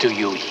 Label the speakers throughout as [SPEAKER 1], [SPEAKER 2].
[SPEAKER 1] do
[SPEAKER 2] you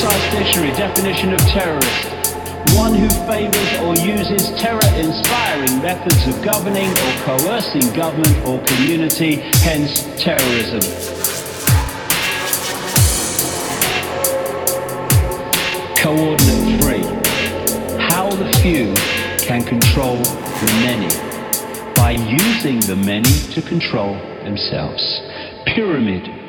[SPEAKER 1] concise dictionary definition
[SPEAKER 2] of
[SPEAKER 1] terrorist. One who favors
[SPEAKER 3] or uses terror-inspiring methods of governing or coercing government or community, hence terrorism.
[SPEAKER 2] Coordinate three. How the
[SPEAKER 3] few can control the many by using the many to
[SPEAKER 2] control themselves. Pyramid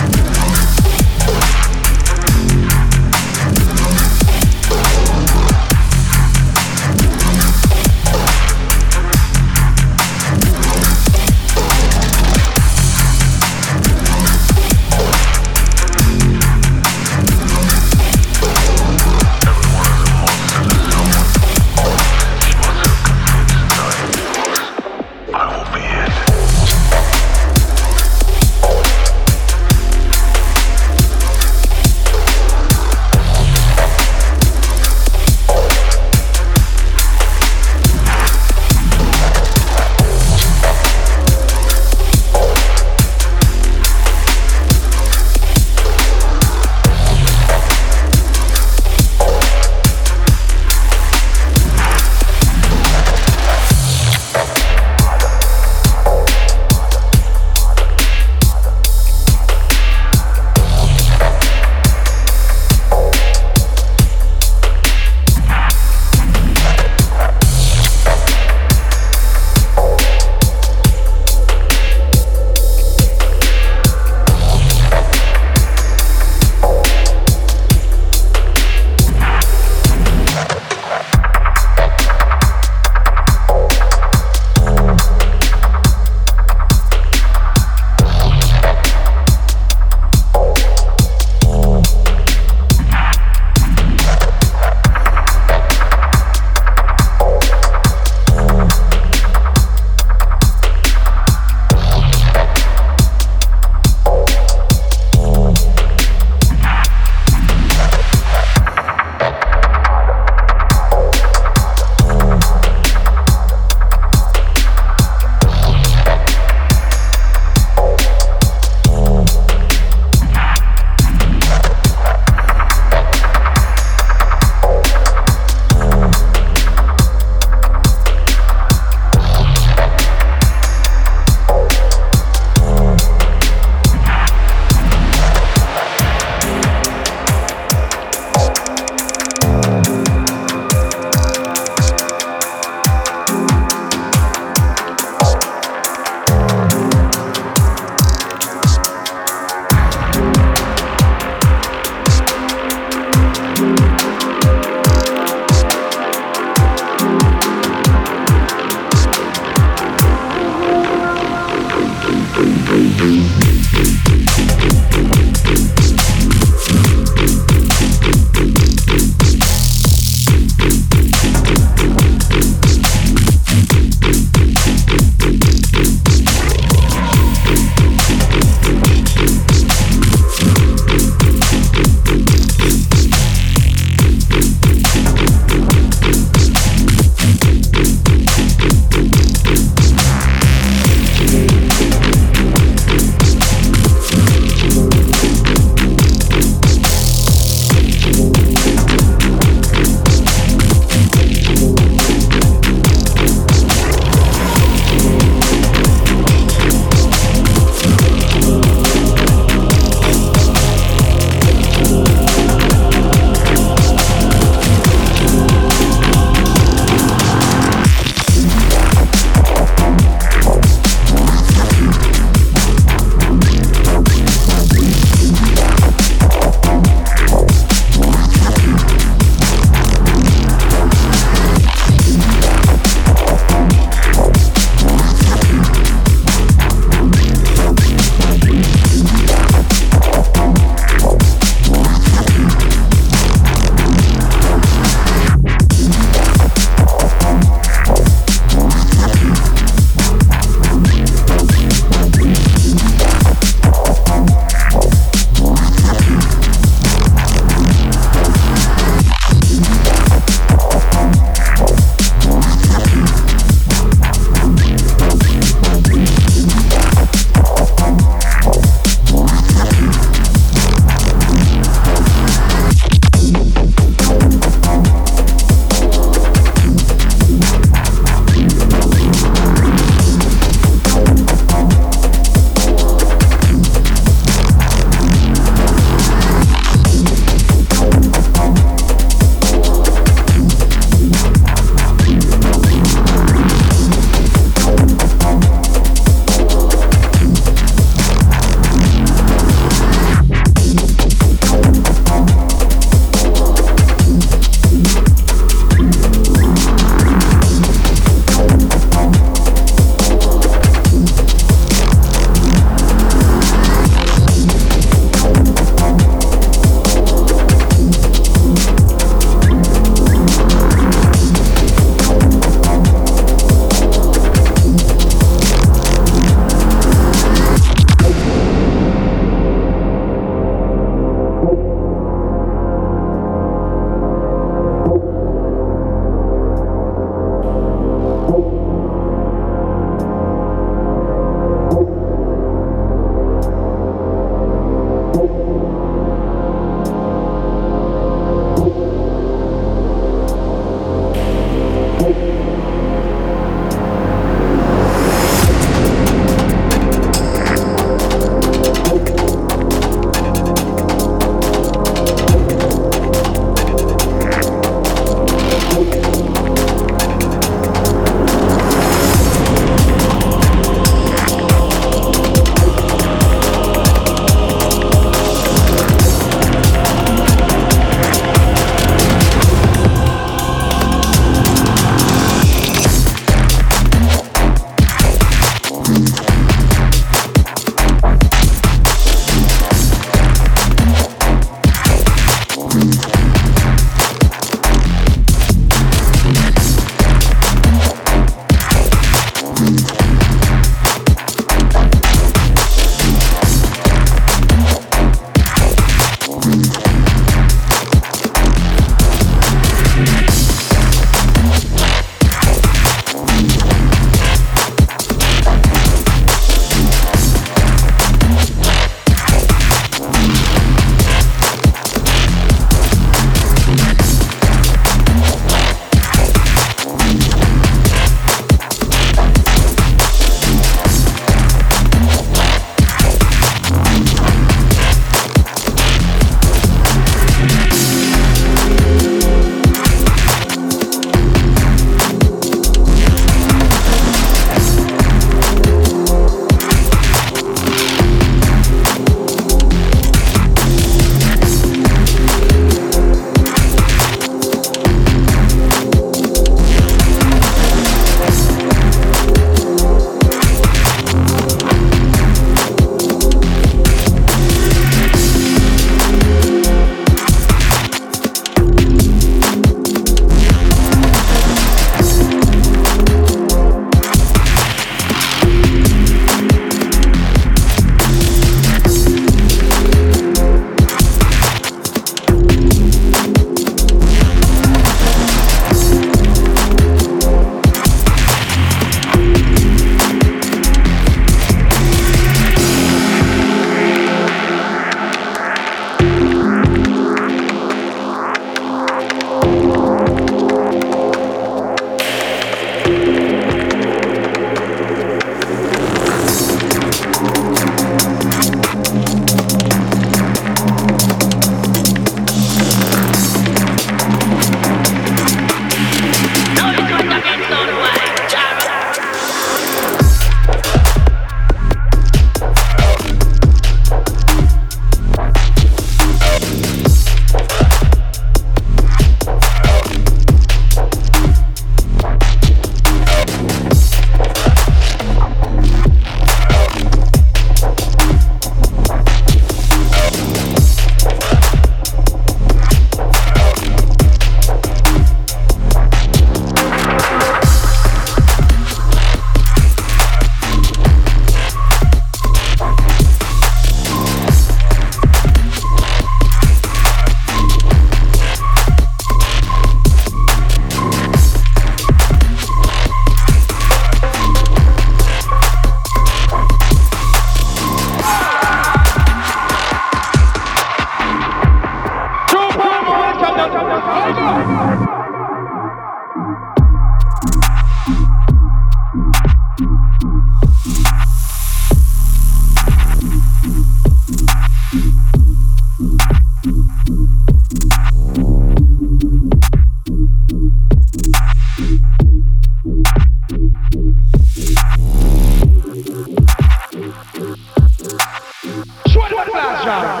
[SPEAKER 2] Proud.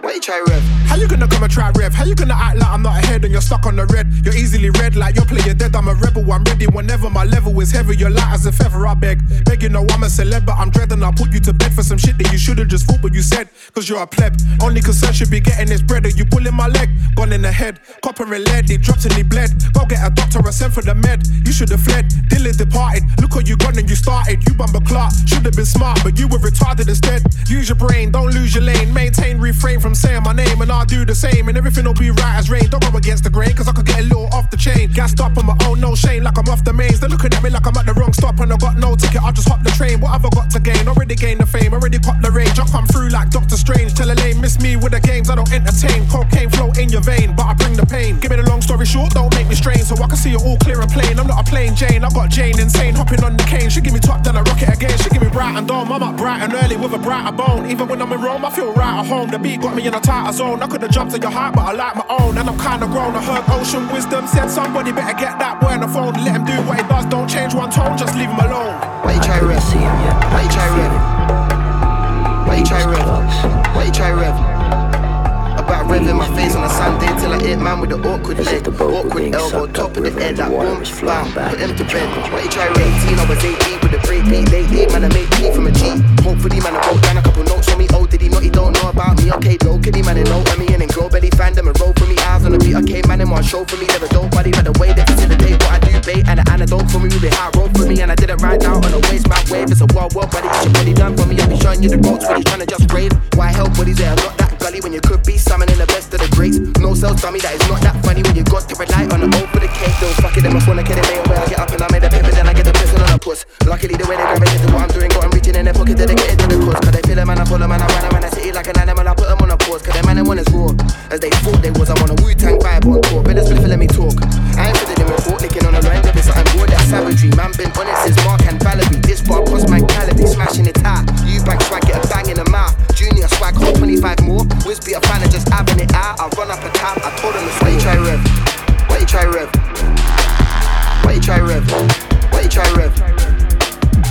[SPEAKER 2] Cause you try rev? How you gonna come and
[SPEAKER 3] try rev? How you gonna act like I'm not
[SPEAKER 4] ahead and you're stuck on the red? You're easily red like you're playing dead. I'm a rebel, I'm ready whenever my level is heavier. You're light as a feather, I beg, begging no I'm a celeb, but I'm dread and I put you to bed for some shit that you should've just fought, but you said 'cause
[SPEAKER 5] you're a pleb. Only concern should be getting this bread. Are you pulling my leg? Gone in the head. Copper and lead, he dropped and he bled. Go get a doctor or send for the med. You should have fled. Dylan departed. Look what you gone and you started. You bumper clock. Should have been smart, but you were retarded instead. Use your brain, don't lose your lane. Maintain, refrain from saying my name and I'll do the same. And everything will be right as rain. Don't go against the grain, cause I could get a little off the chain. Gassed up on my own, no shame, like I'm off the mains. They're looking at me like I'm at the wrong stop and I got no ticket. I'll just hop the train. What have I got to gain? Already gained the fame, already caught the range. I come through like Doctor Strange. Tell a lane, miss me with the games, I don't entertain. Cocaine flow in your vein, but I bring the pain. Give me the long story short, don't make me strain. So I can see it all clear and plain. I'm not a plain Jane, I got Jane insane. Hopping on the cane, she give me top, then I rock it again. She give me bright and dawn. I'm up bright and early with a brighter bone. Even when I'm in Rome, I feel right at home. The beat got me in a tighter zone. I could have jumped in your heart, but I like my own. And I'm kinda grown. I heard ocean wisdom said somebody better get that boy on the phone. Let him do what he does. Don't change one tone, just leave him alone.
[SPEAKER 6] Why you try rev? Why you try rev? Why you try rev? Why you try rev? About rev in my face on a Sunday till I hit man with the awkward leg, awkward elbow, top of the head, that boom, bam, put him to bed. Why you try 18, I was 18 with the break beat, late eight, man, I made P from a G. Hopefully, man, I wrote down a couple notes for me. Oh, did he not? He don't know about me. Okay, low, kiddy, man, and know me and then grow belly fandom and roll for me. Eyes on the beat, okay, man, in one show for me. Never dope body, but the way they facilitate what I do, bait and an antidote for me. We be hot roll for me, and I did it right down on the waist, my wave. It's a wild world, buddy, get your body done for me. I'll be showing you the ropes, but he's trying to just grade. Why help there? I'm not that gully when you could be summoning the best of the greats. No cells, dummy, that is not that funny when you got to rely on the O for the cake. Don't fuck it, them, I wanna get it, where I get up and I made a paper, then I get the pissing on a puss. Luckily, the way they gravitate to what I'm doing, got them reaching in their pocket, dedicated to the cause. Cause they feel a man, I pull a man, I run a man, I city like an animal, I put them on a pause. Cause they man, they want is raw. As they thought they was, I'm on a Wu Tang vibe on tour. Better split for let me talk. I ain't fiddling with report, licking on the line, if it's something more that savagery. Man, been on it since Mark and Valerie. This bar cost my calorie, smashing it high. You bank swag, get a 25 more. Be a fan of just having it out. I run up a tap, I told them it's why you try rev. Why you try rev? Why you try rev? Why you try rev?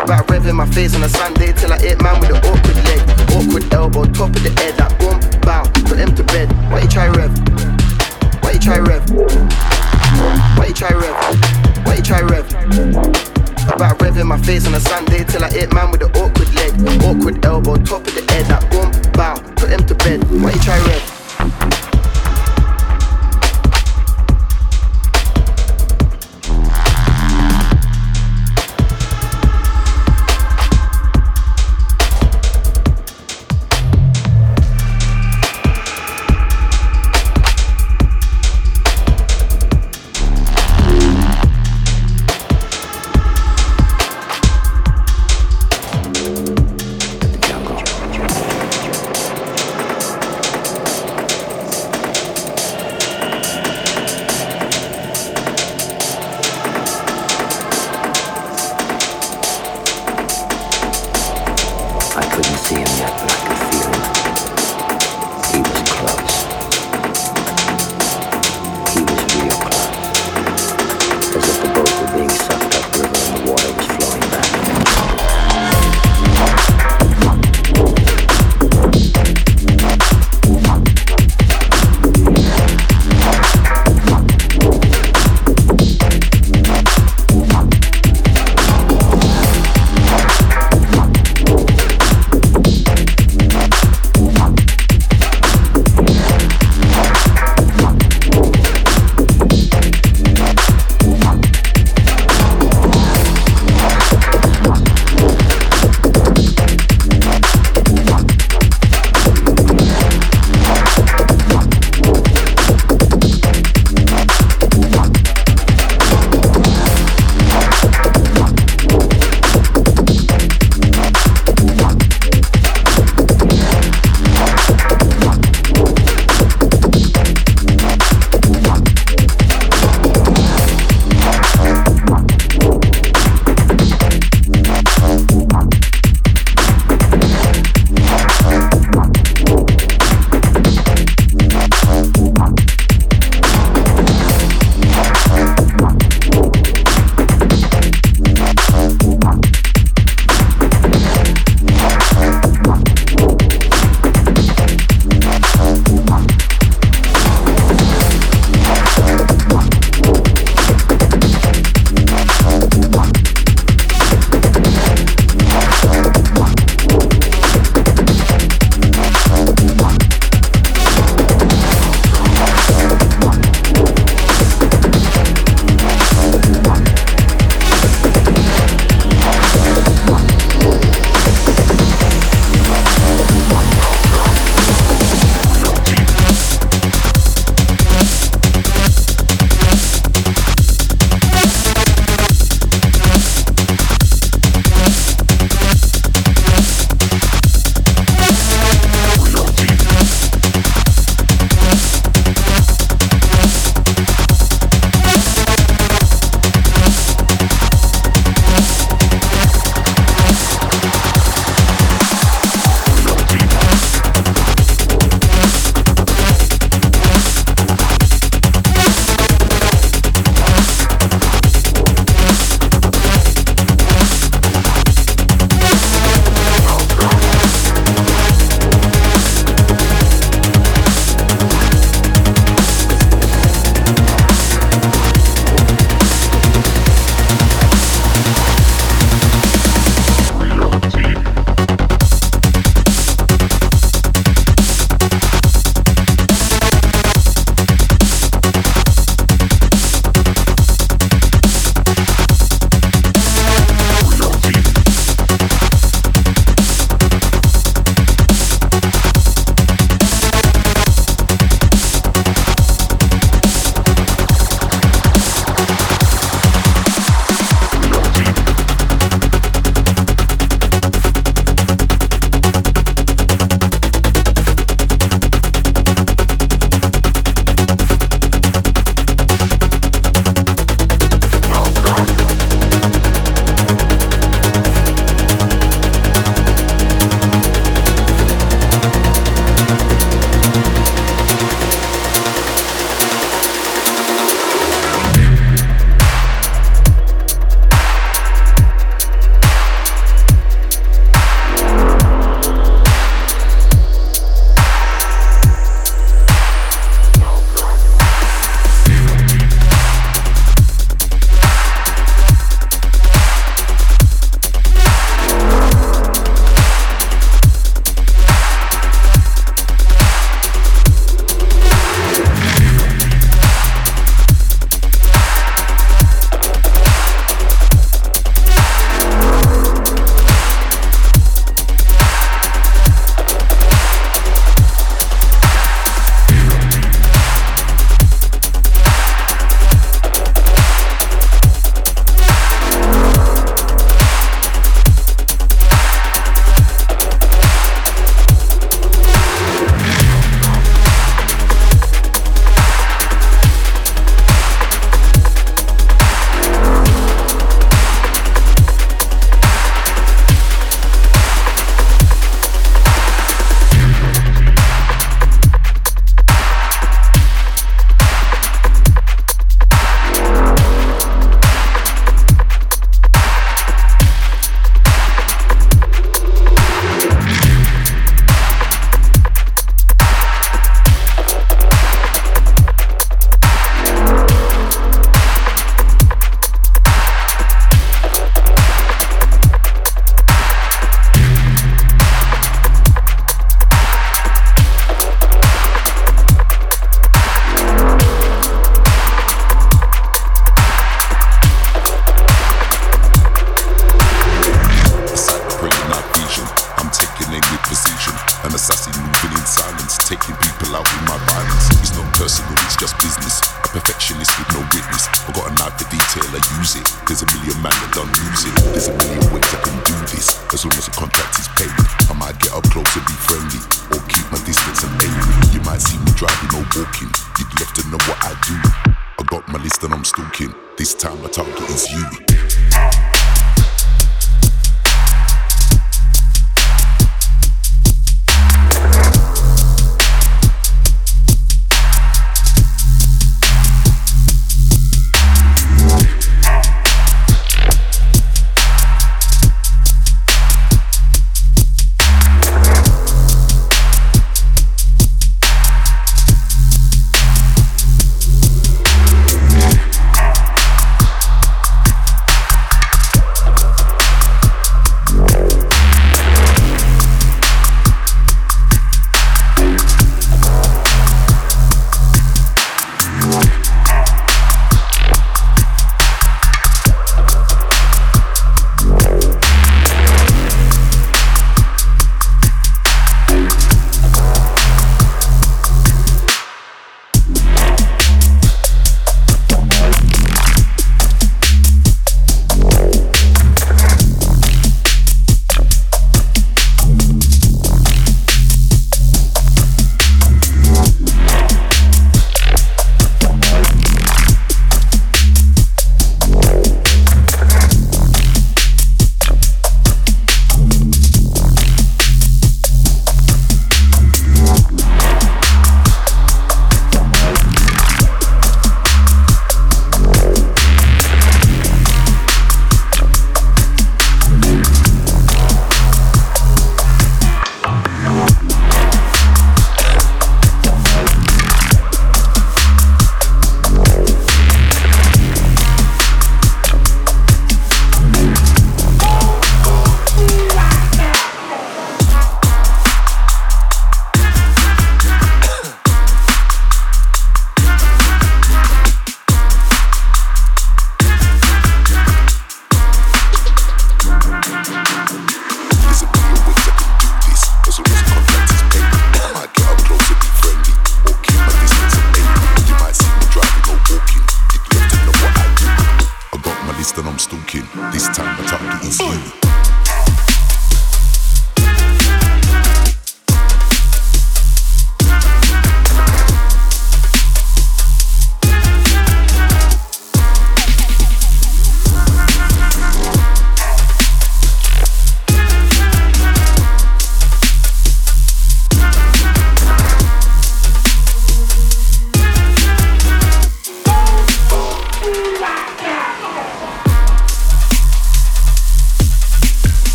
[SPEAKER 6] About rev in my face on a Sunday till I hit man with an awkward leg, awkward elbow, top of the head, that boom, bow, put him to bed. Why you try rev? Why you try rev? Why you try rev? Why you try rev? About rev in my face on a Sunday till I hit man with an awkward leg, awkward elbow, top of the head, that boom, him to bed. Why you try rev?